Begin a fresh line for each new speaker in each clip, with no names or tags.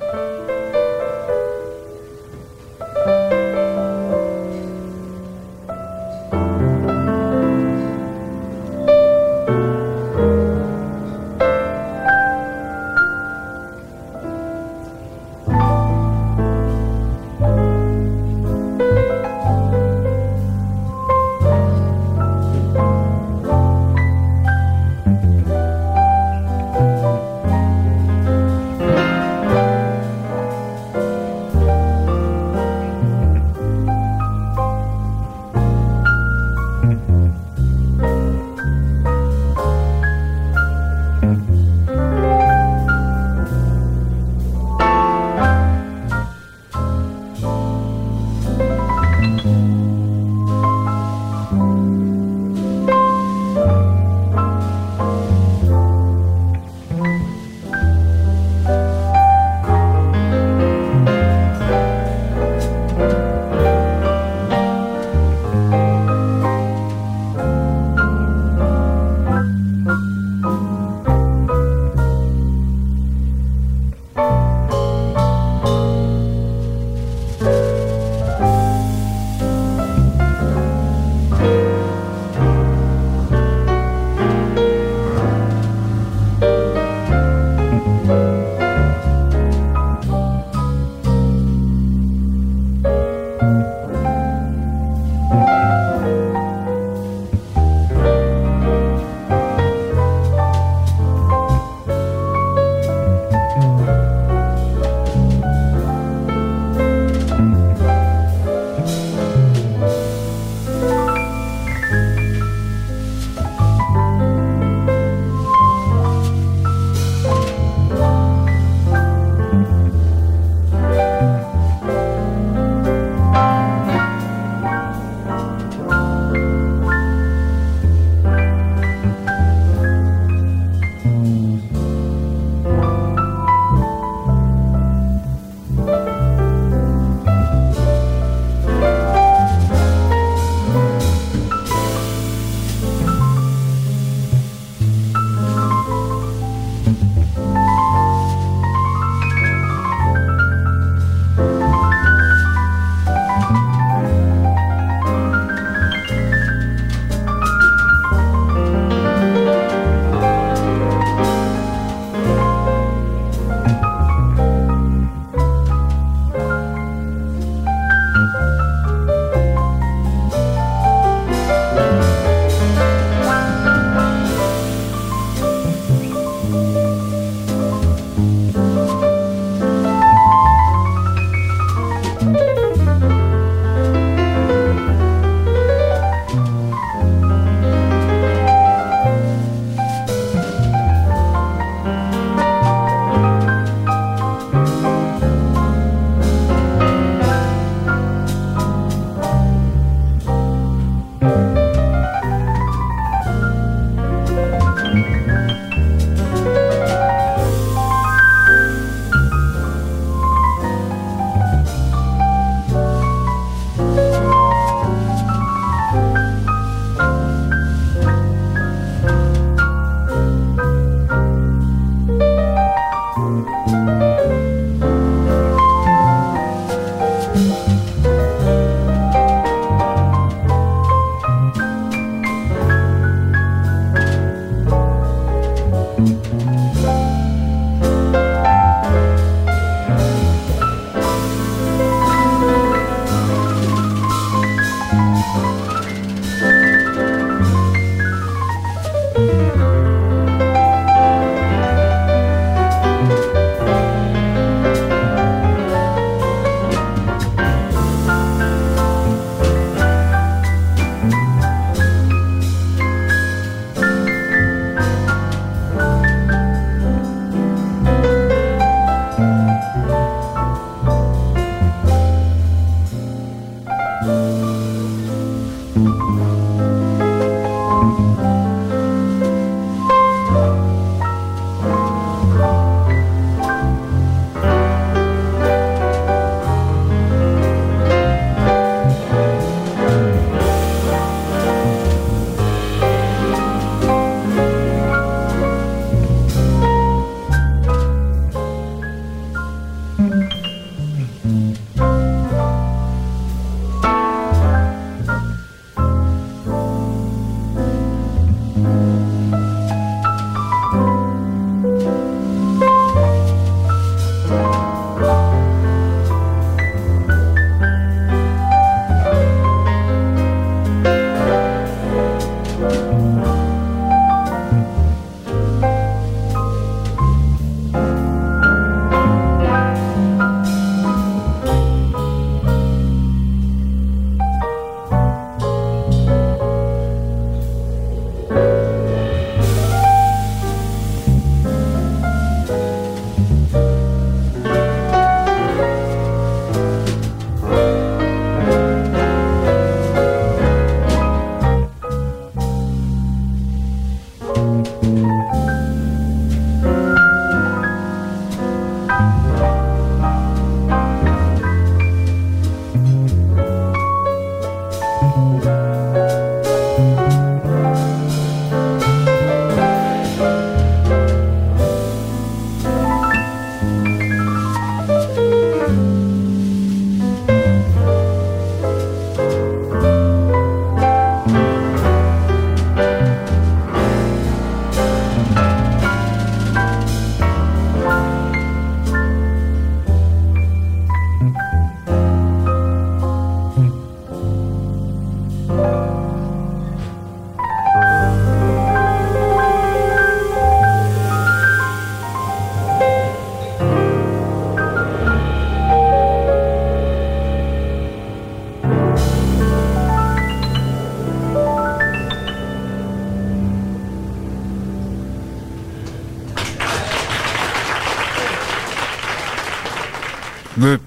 Bye.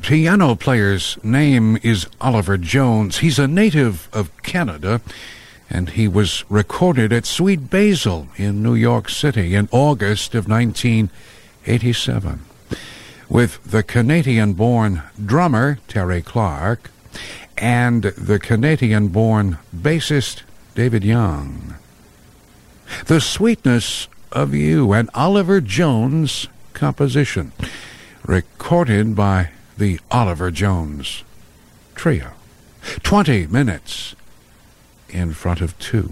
Piano player's name is Oliver Jones. He's a native of Canada, and he was recorded at Sweet Basil in New York City in August of 1987 with the Canadian born drummer Terry Clarke and the Canadian born bassist David Young. The Sweetness of You, an Oliver Jones composition, recorded by the Oliver Jones Trio. 20 minutes in front of two.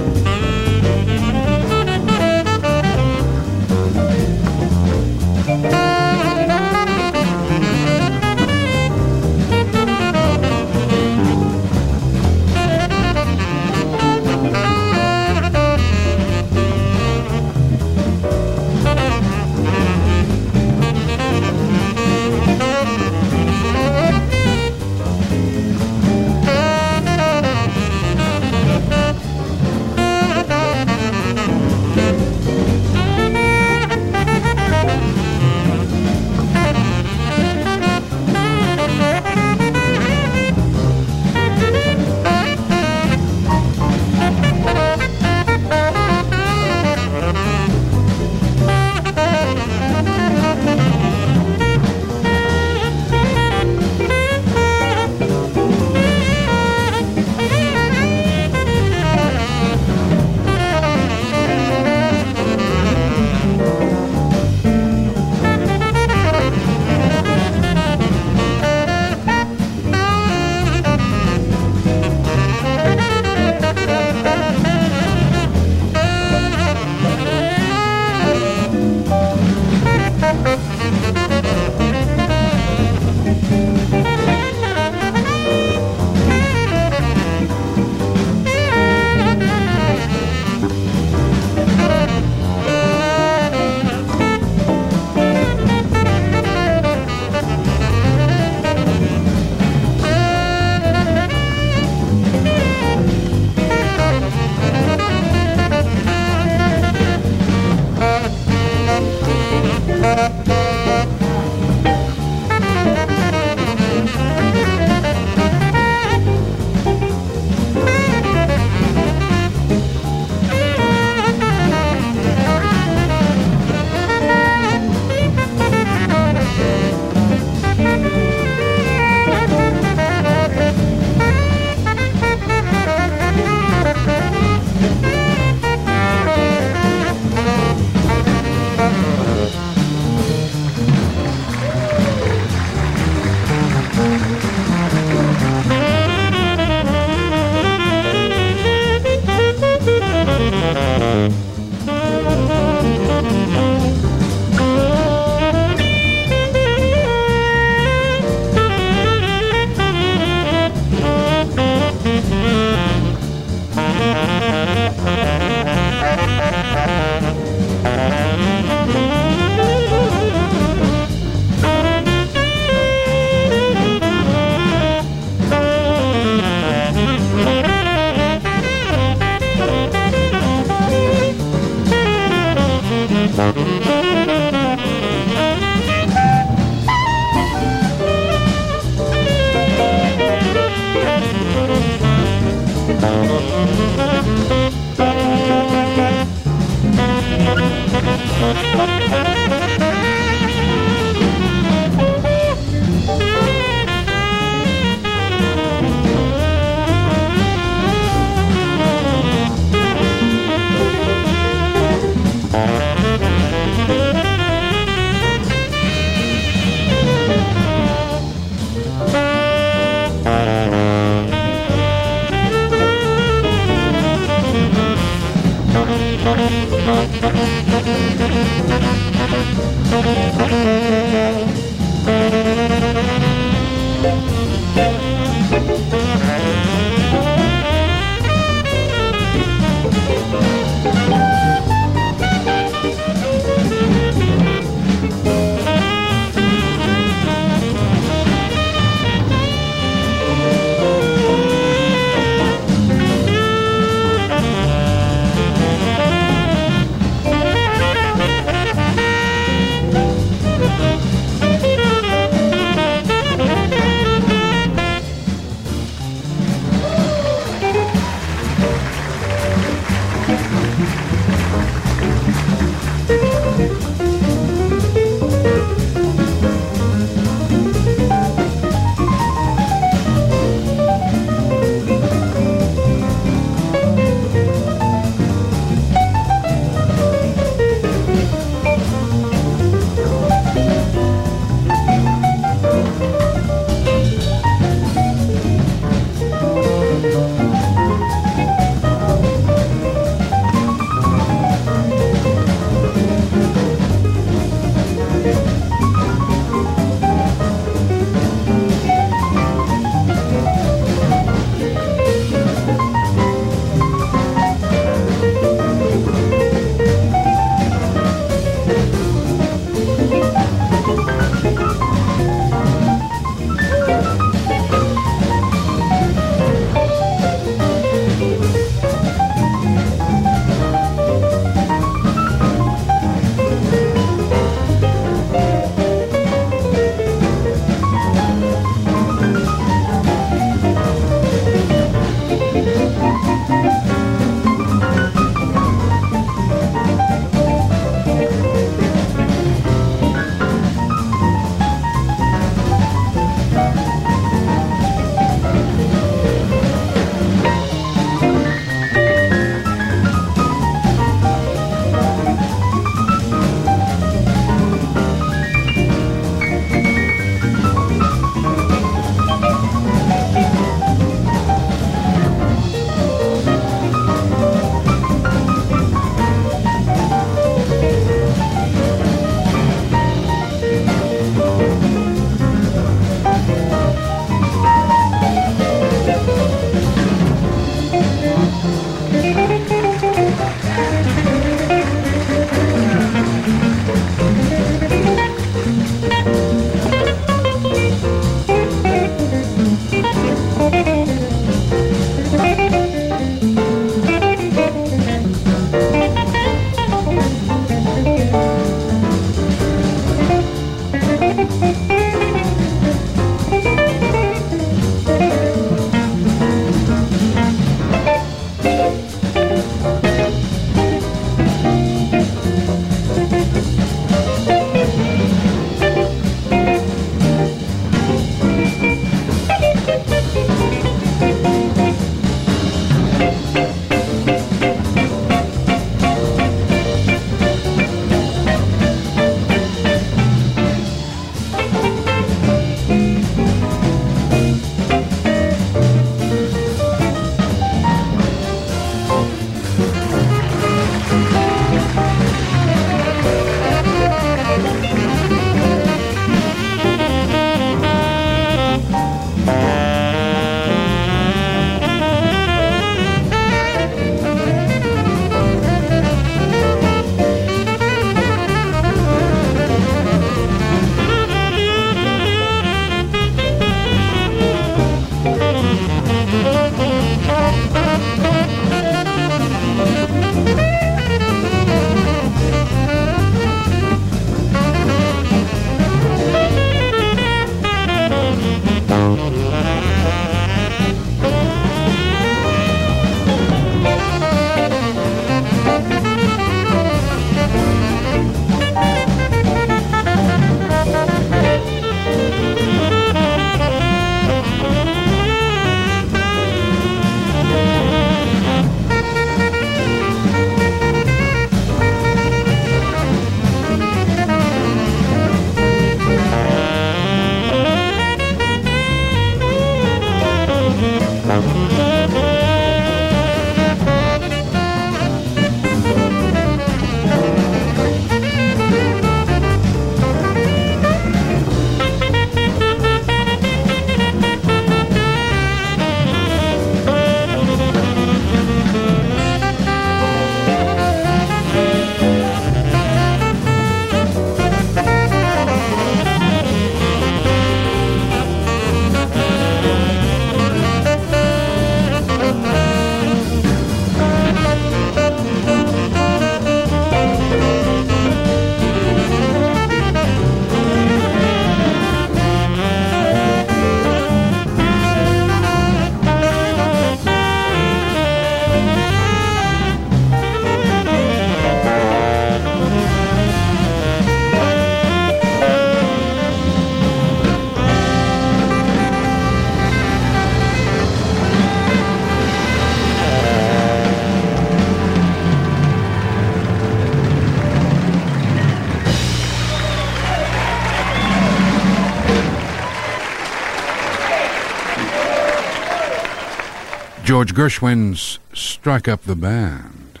George Gershwin's Strike Up the Band,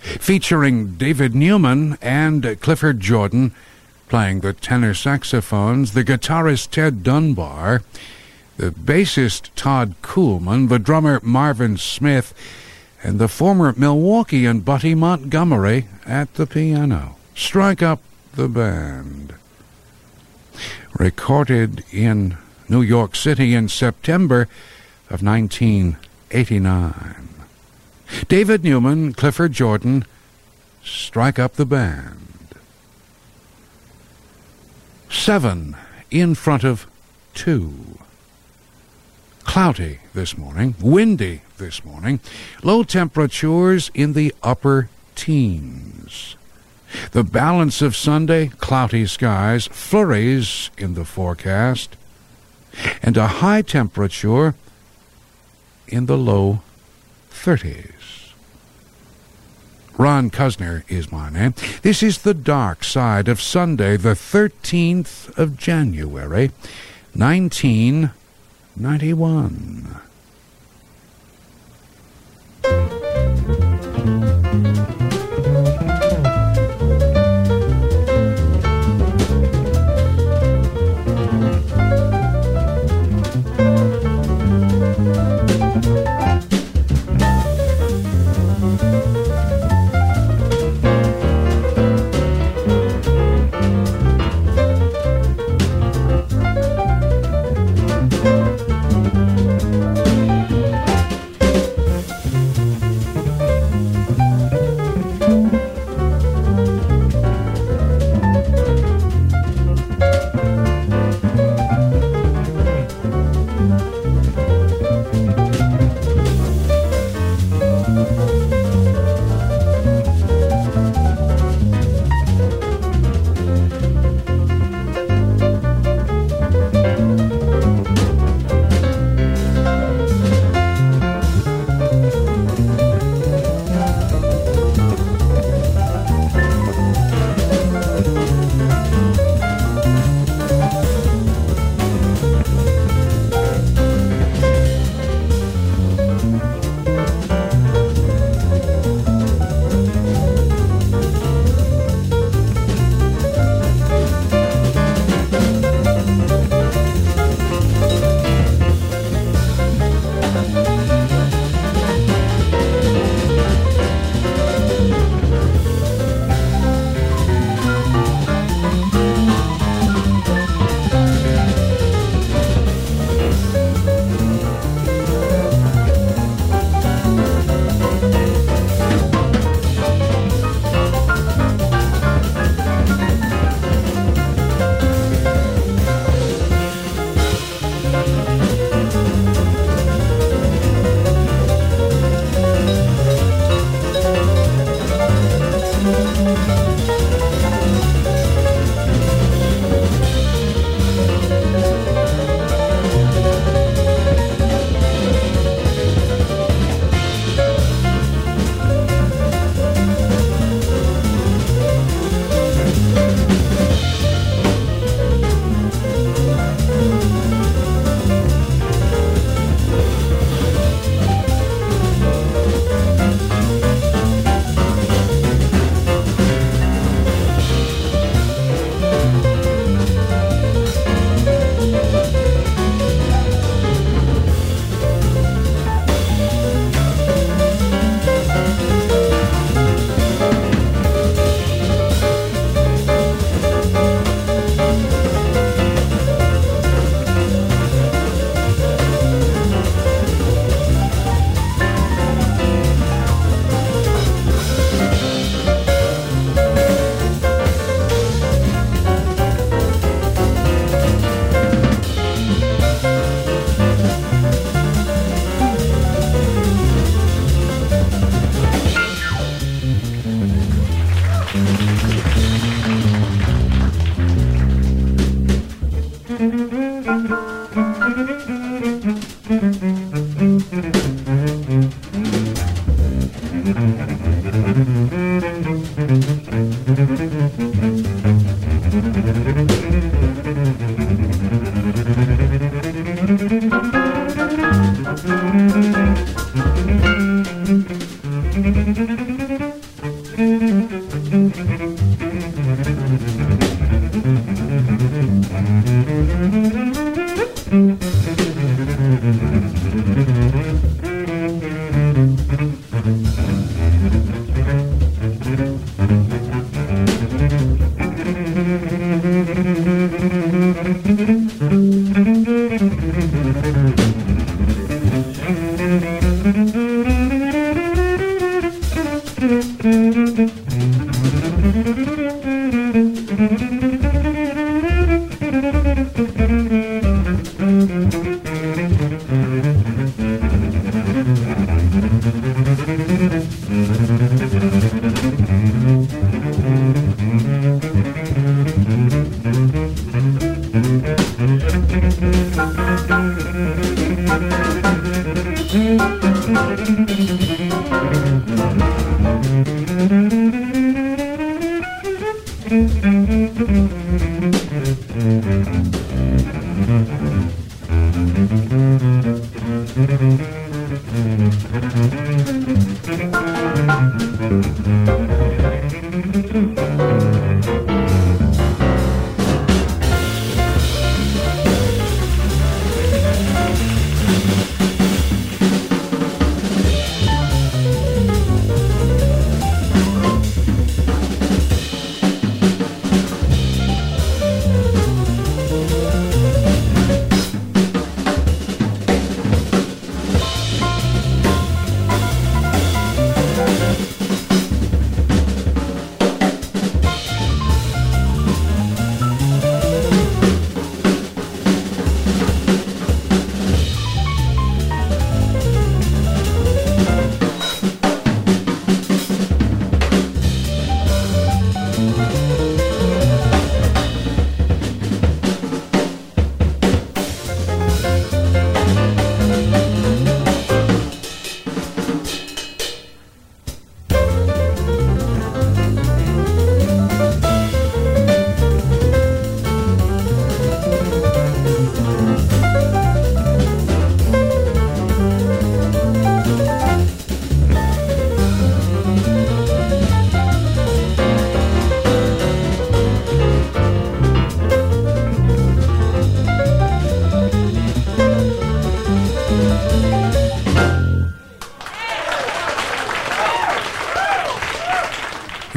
featuring David Newman and Clifford Jordan playing the tenor saxophones, the guitarist Ted Dunbar, the bassist Todd Coolman, the drummer Marvin Smith, and the former Milwaukeean Buddy Montgomery at the piano. Strike Up the Band. Recorded in New York City in September of 1989. David Newman, Clifford Jordan, Strike Up the Band. Seven in front of two. Cloudy this morning, windy this morning, low temperatures in the upper teens. The balance of Sunday, cloudy skies, flurries in the forecast, and a high temperature in the low 30s. Ron Cuzner is my name. This is the dark side of Sunday, the 13th of January, 1991.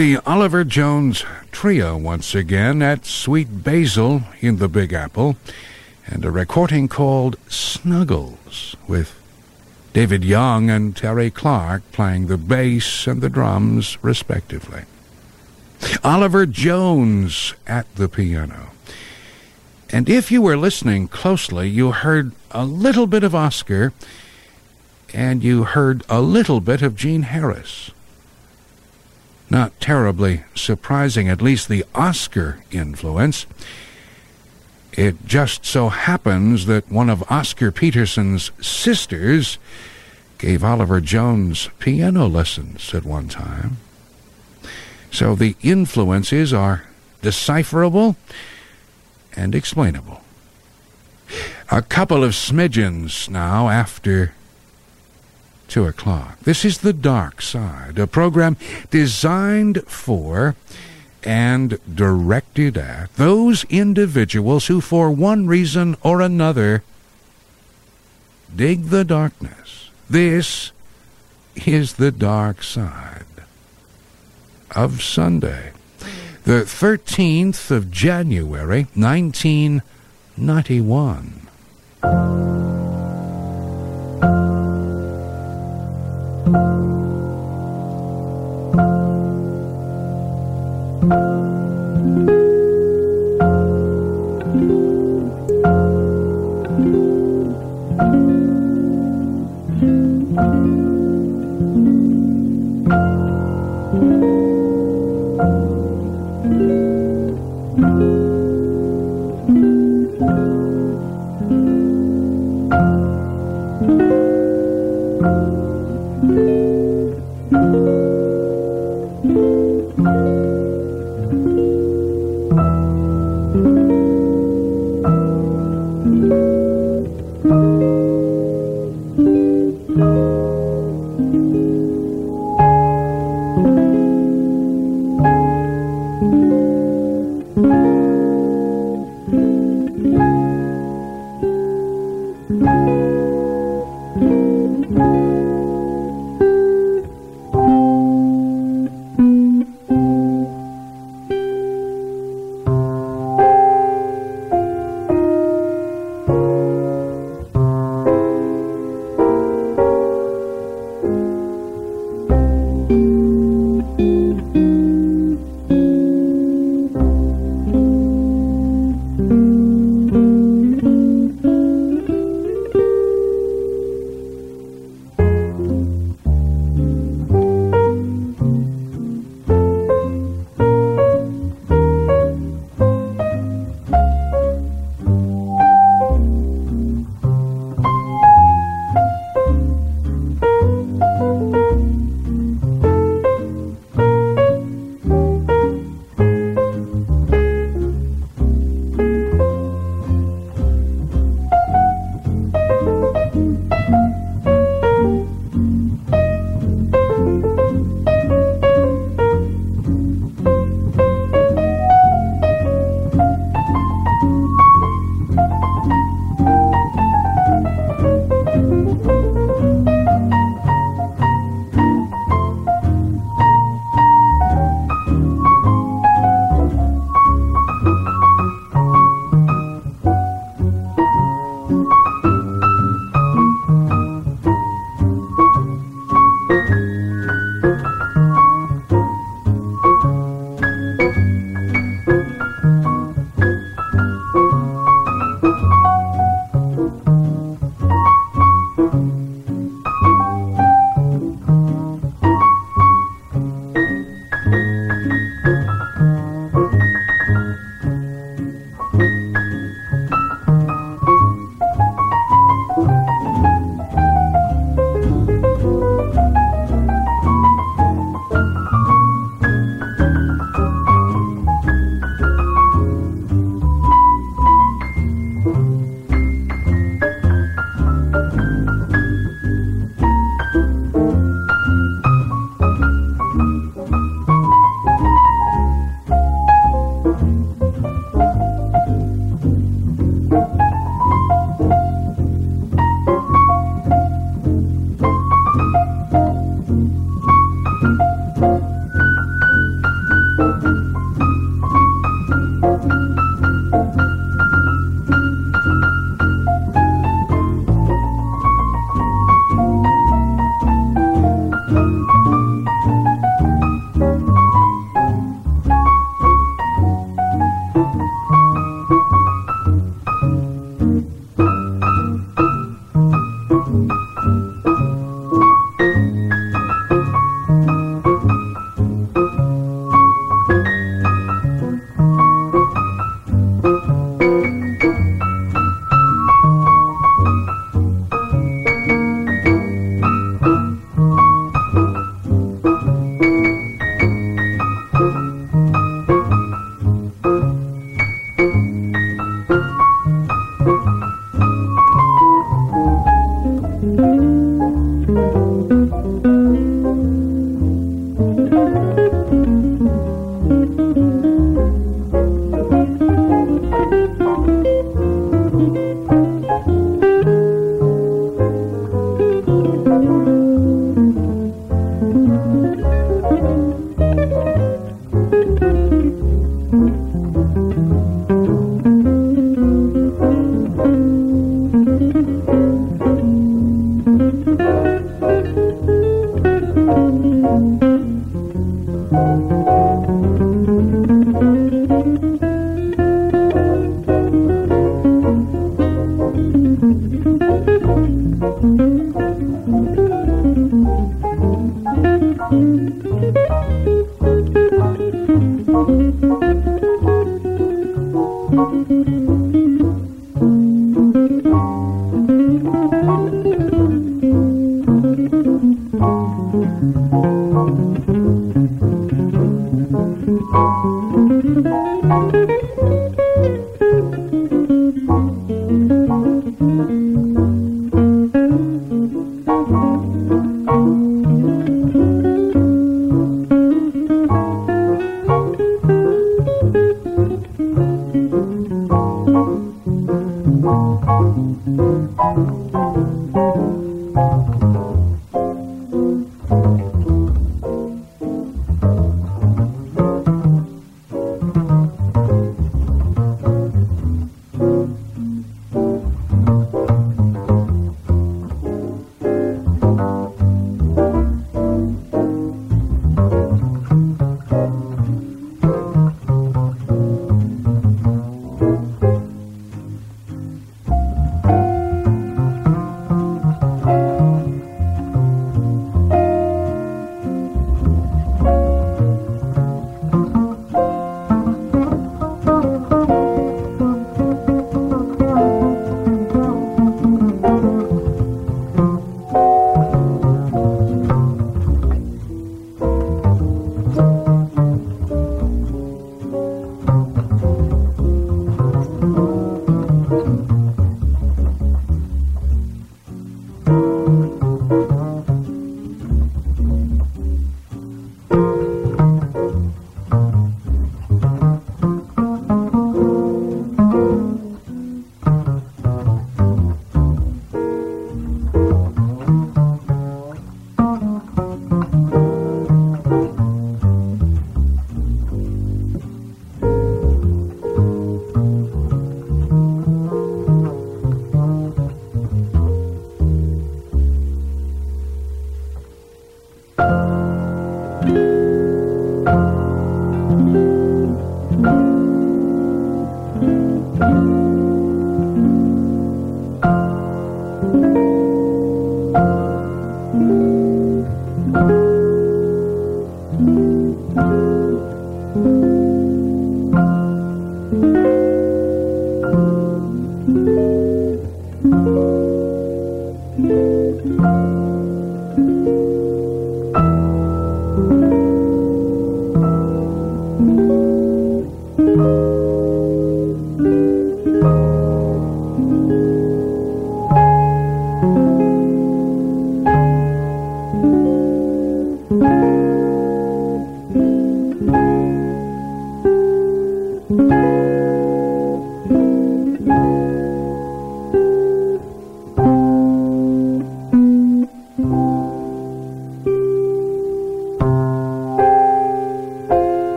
The Oliver Jones Trio once again at Sweet Basil in the Big Apple, and a recording called Snuggles with David Young and Terry Clarke playing the bass and the drums respectively. Oliver Jones at the piano. And if you were listening closely, you heard a little bit of Oscar and you heard a little bit of Gene Harris. Not terribly surprising, at least the Oscar influence. It just so happens that one of Oscar Peterson's sisters gave Oliver Jones piano lessons at one time. So the influences are decipherable and explainable. A couple of smidgens now after 2 o'clock. This is The Dark Side, a program designed for and directed at those individuals who, for one reason or another, dig the darkness. This is the dark side of Sunday, the 13th of January, 1991. Música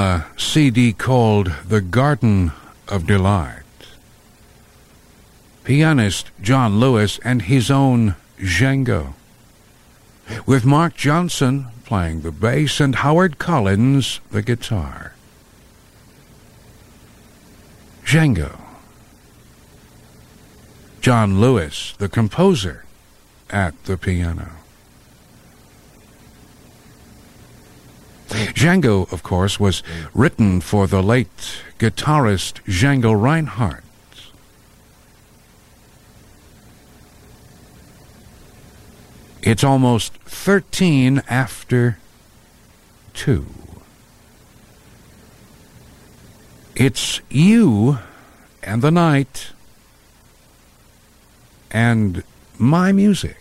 a CD called The Garden of Delight. Pianist John Lewis and his own Django, with Marc Johnson playing the bass and Howard Collins the guitar. Django. John Lewis, the composer, at the piano. Django, of course, was written for the late guitarist Django Reinhardt. It's almost 13 after 2. It's you and the night and my music.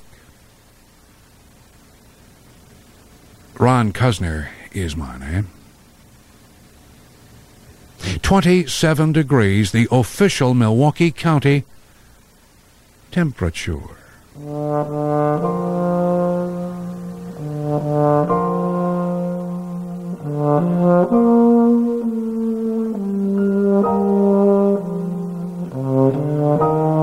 Ron Cuzner is my name. 27 degrees, the official Milwaukee County temperature.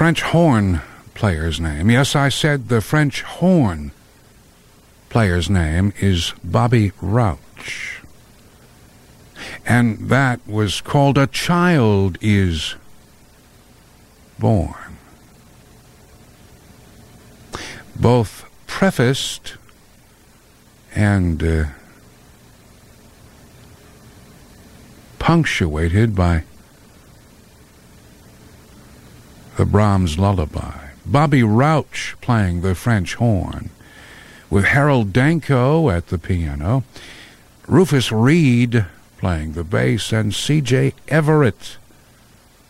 French horn player's name. Yes, I said the French horn player's name is Bobby Rauch. And that was called A Child is Born. Both prefaced and uh, punctuated by the Brahms lullaby. Bobby Rauch playing the French horn, with Harold Danko at the piano, Rufus Reid playing the bass, and C.J. Everett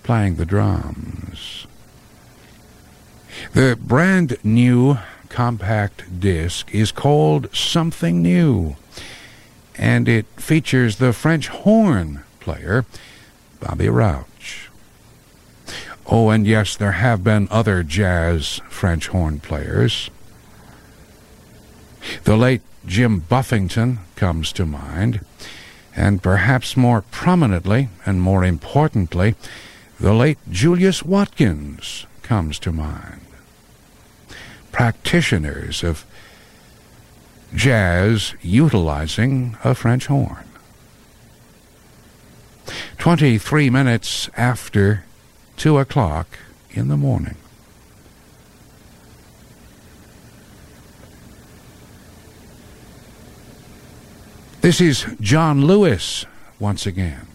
playing the drums. The brand new compact disc is called Something New, and it features the French horn player, Bobby Rauch. Oh, and yes, there have been other jazz French horn players. The late Jim Buffington comes to mind, and perhaps more prominently and more importantly, the late Julius Watkins comes to mind. Practitioners of jazz utilizing a French horn. 23 minutes after two o'clock in the morning. This is John Lewis once again.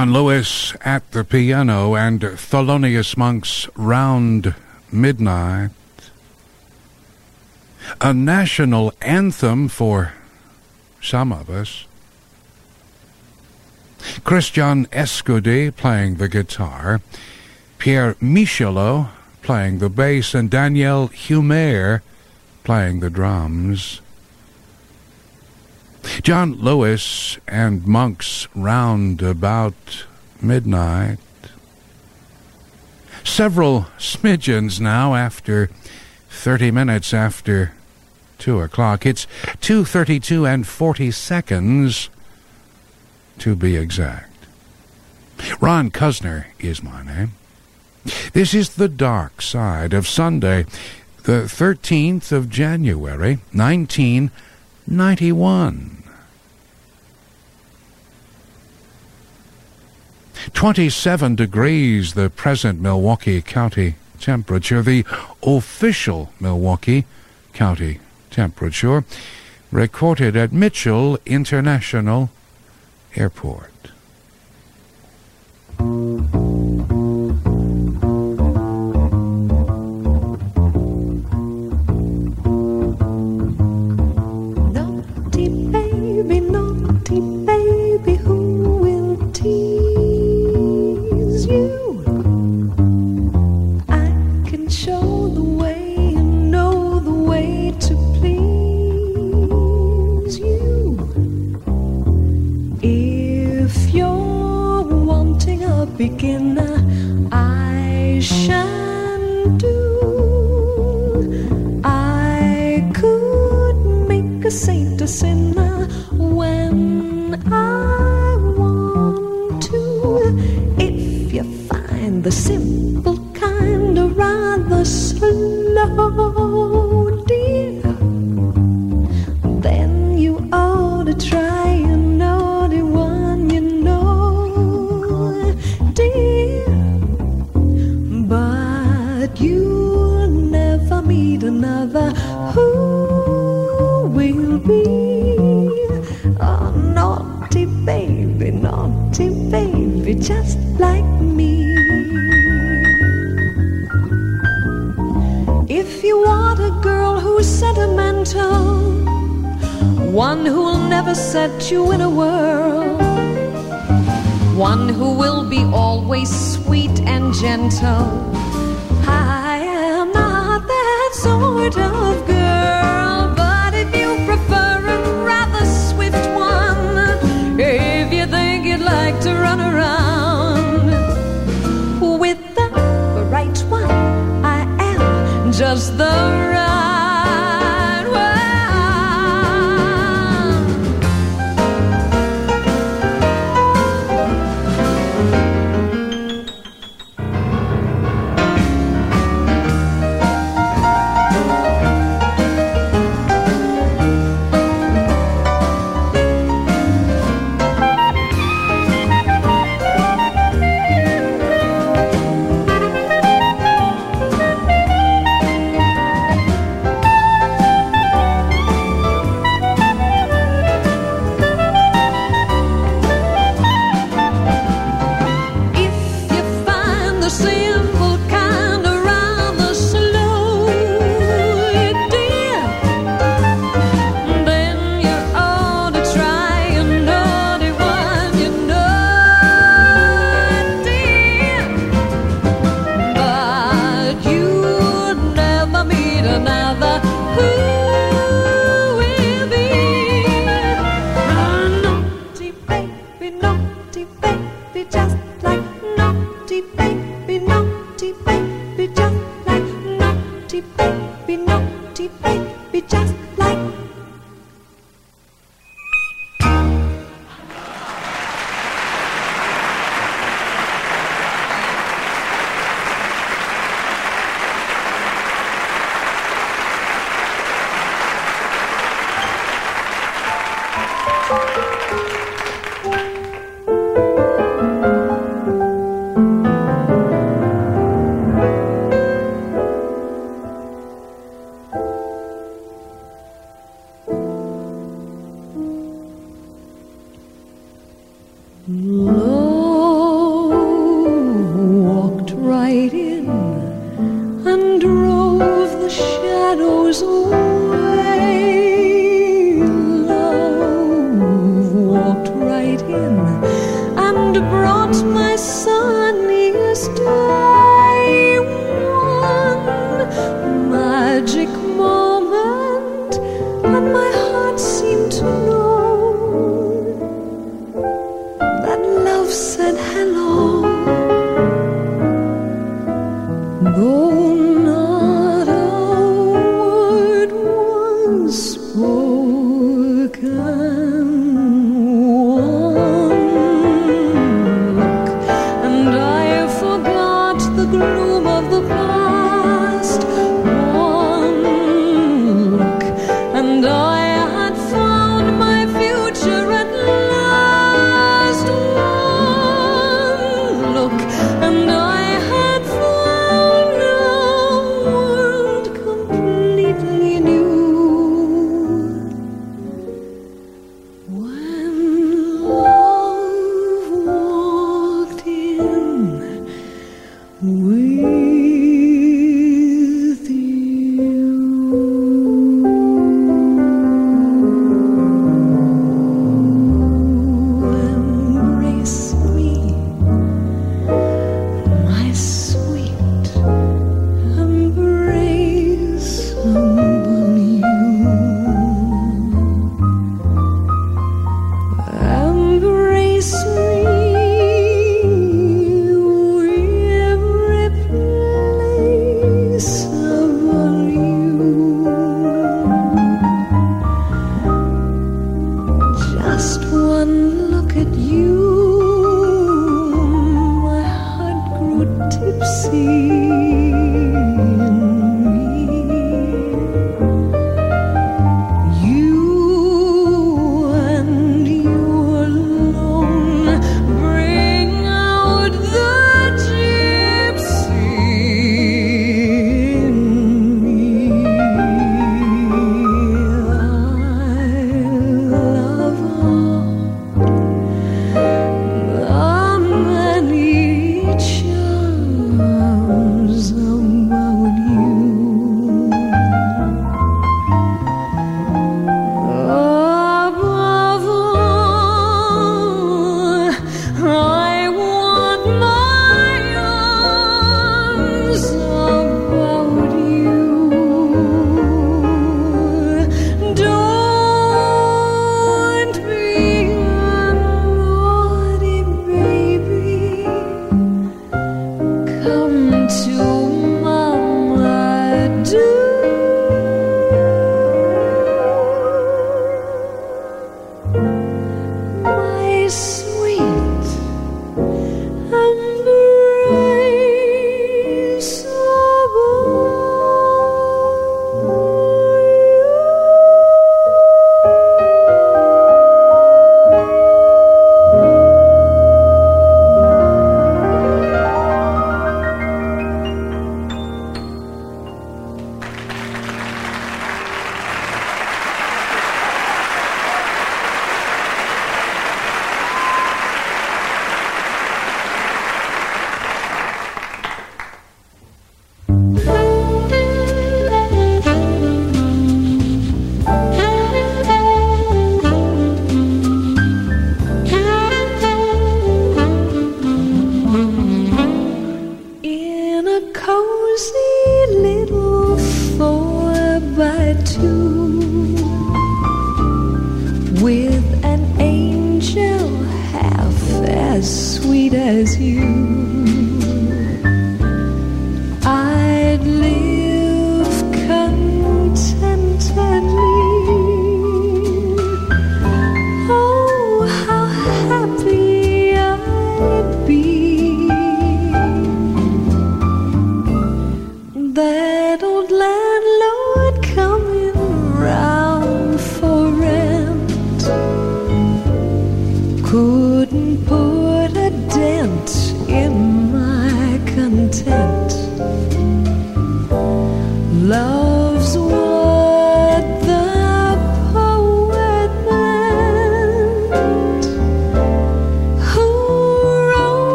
John Lewis at the piano and Thelonious Monk's Round Midnight. A national anthem for some of us. Christian Escoudé playing the guitar, Pierre Michelot playing the bass, and Daniel Humair playing the drums. John Lewis and Monk's round about midnight. Several smidgens now after 30 minutes after 2 o'clock. It's 2.32 and 40 seconds to be exact. Ron Cuzner is my name. This is the dark side of Sunday, the 13th of January, 1991. 27 degrees the present Milwaukee County temperature, the official Milwaukee County temperature, recorded at Mitchell International Airport.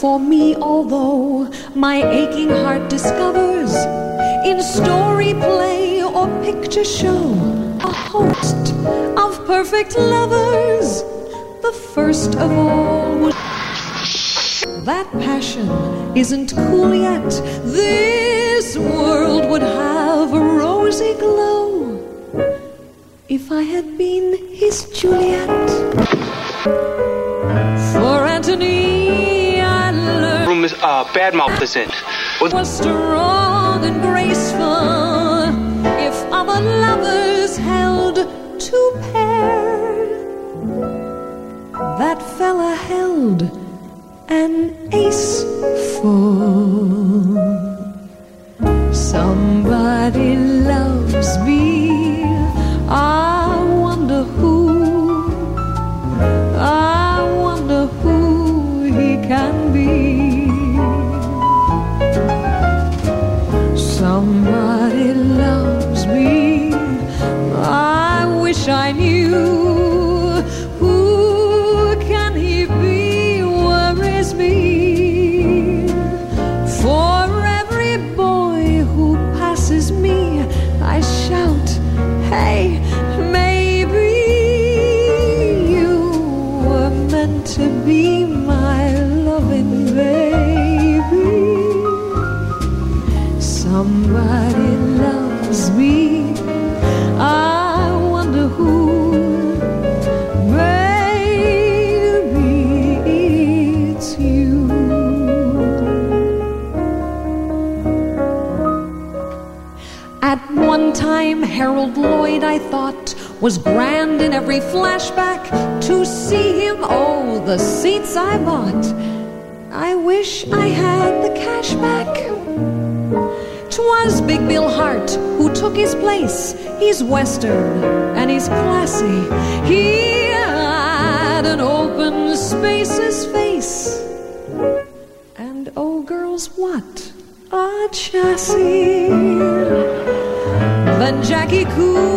For me, although my aching heart discovers in story play or picture show a host of perfect lovers. The first of all was that passion isn't cool yet. This world would have a rosy glow if I had been
bad mouth is in. Was
strong and graceful Harold Lloyd, I thought, was grand in every flashback. To see him, oh, the seats I bought. I wish I had the cash back. Twas Big Bill Hart who took his place. He's Western and he's classy. He had an open, spaces face. And oh, girls, what a chassis! Jackie Coogan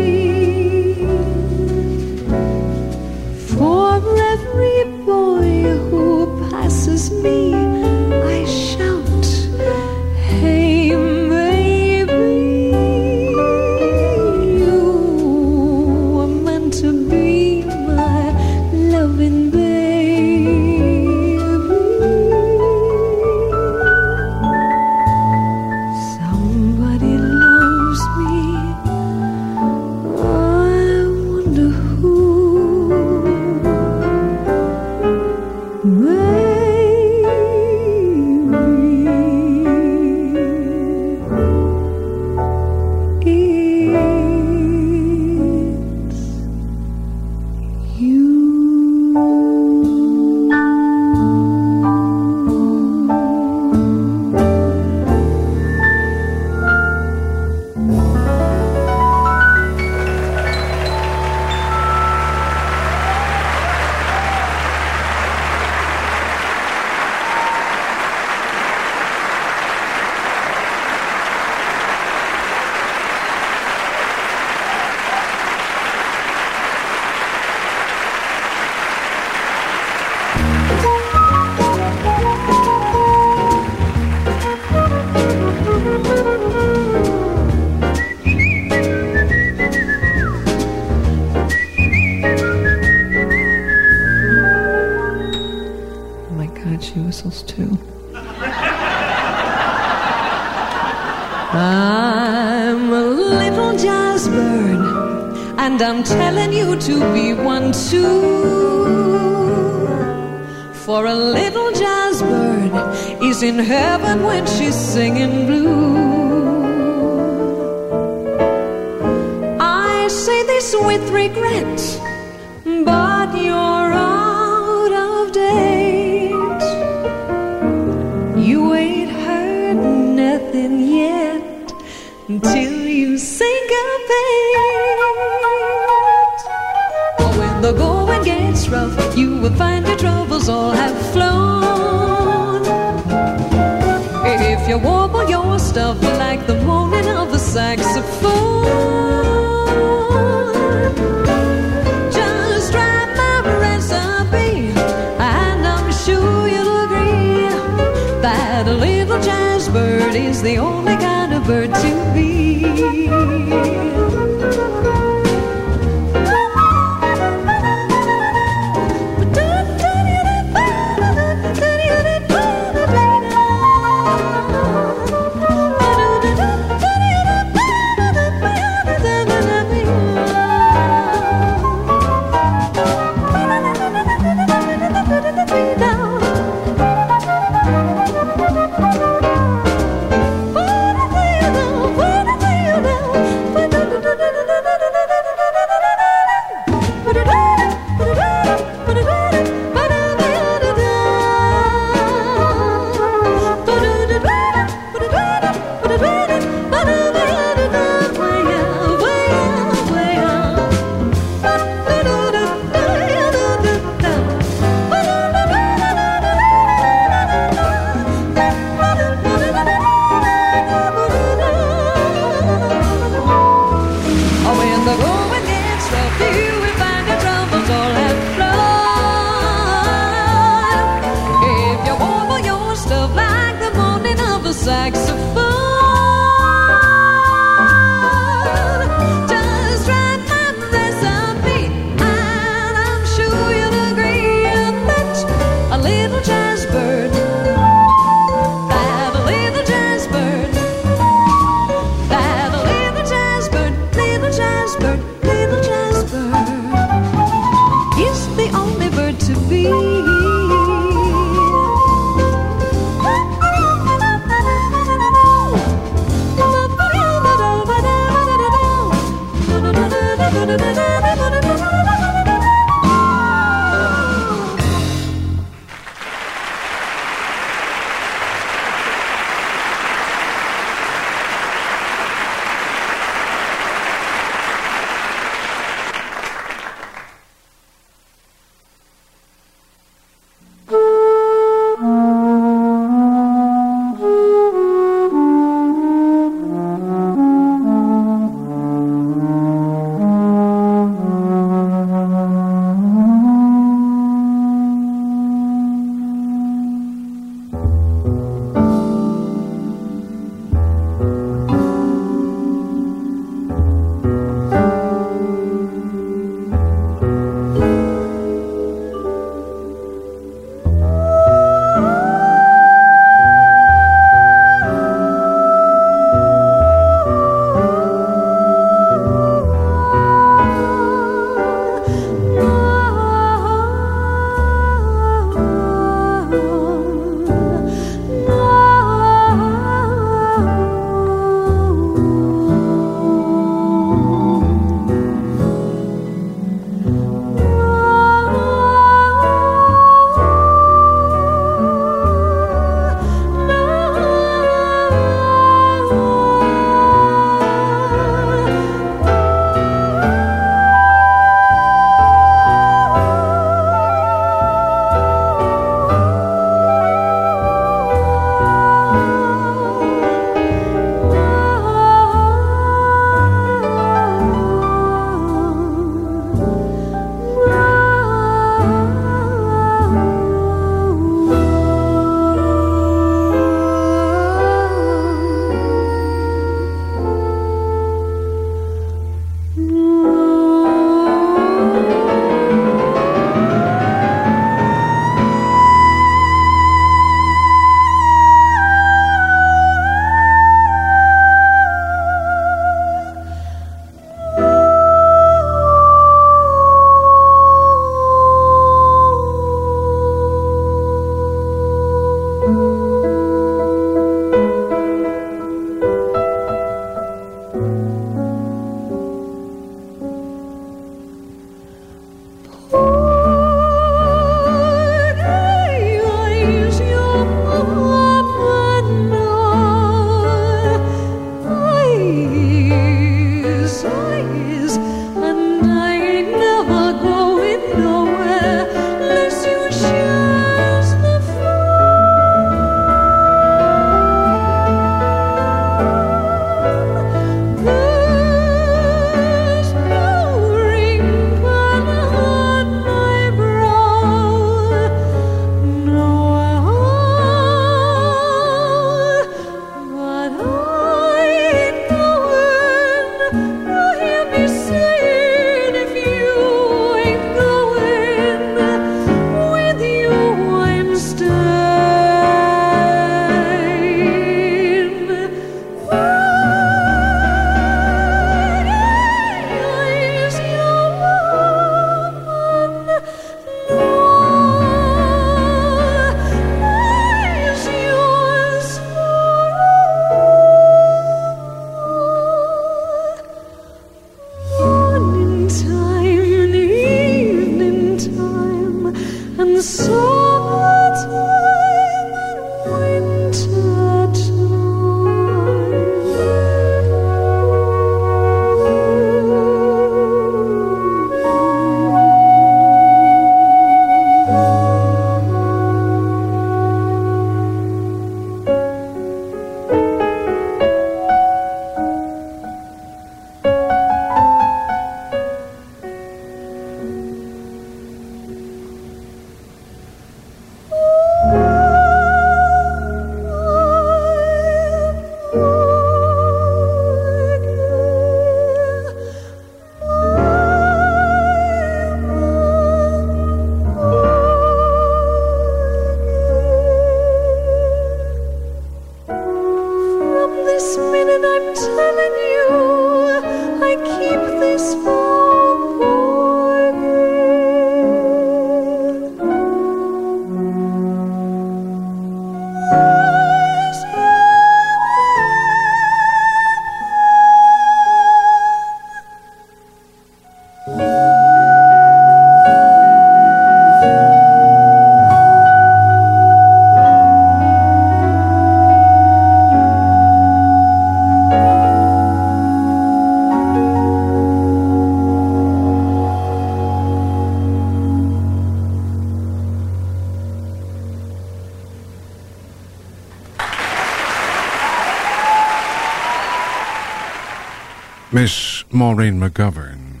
Miss Maureen McGovern,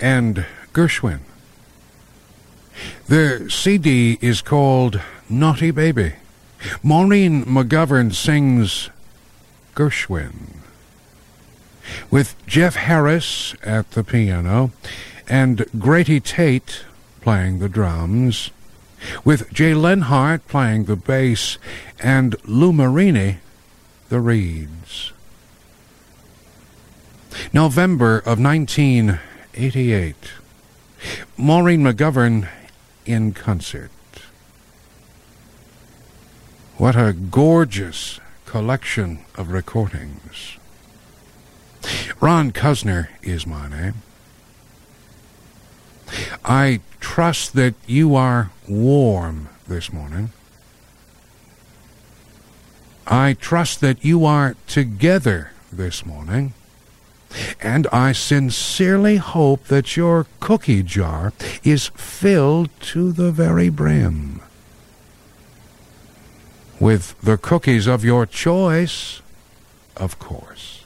and Gershwin. The CD is called Naughty Baby. Maureen McGovern sings Gershwin. With Jeff Harris at the piano and Grady Tate playing the drums, with Jay Leonhart playing the bass and Lou Marini the reeds. November of 1988. Maureen McGovern in concert. What a gorgeous collection of recordings. Ron Cuzner is my name. I trust that you are warm this morning. I trust that you are together this morning. And I sincerely hope that your cookie jar is filled to the very brim with the cookies of your choice, of course.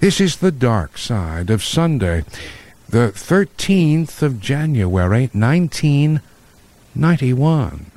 This is the dark side of Sunday, the 13th of January, 1991.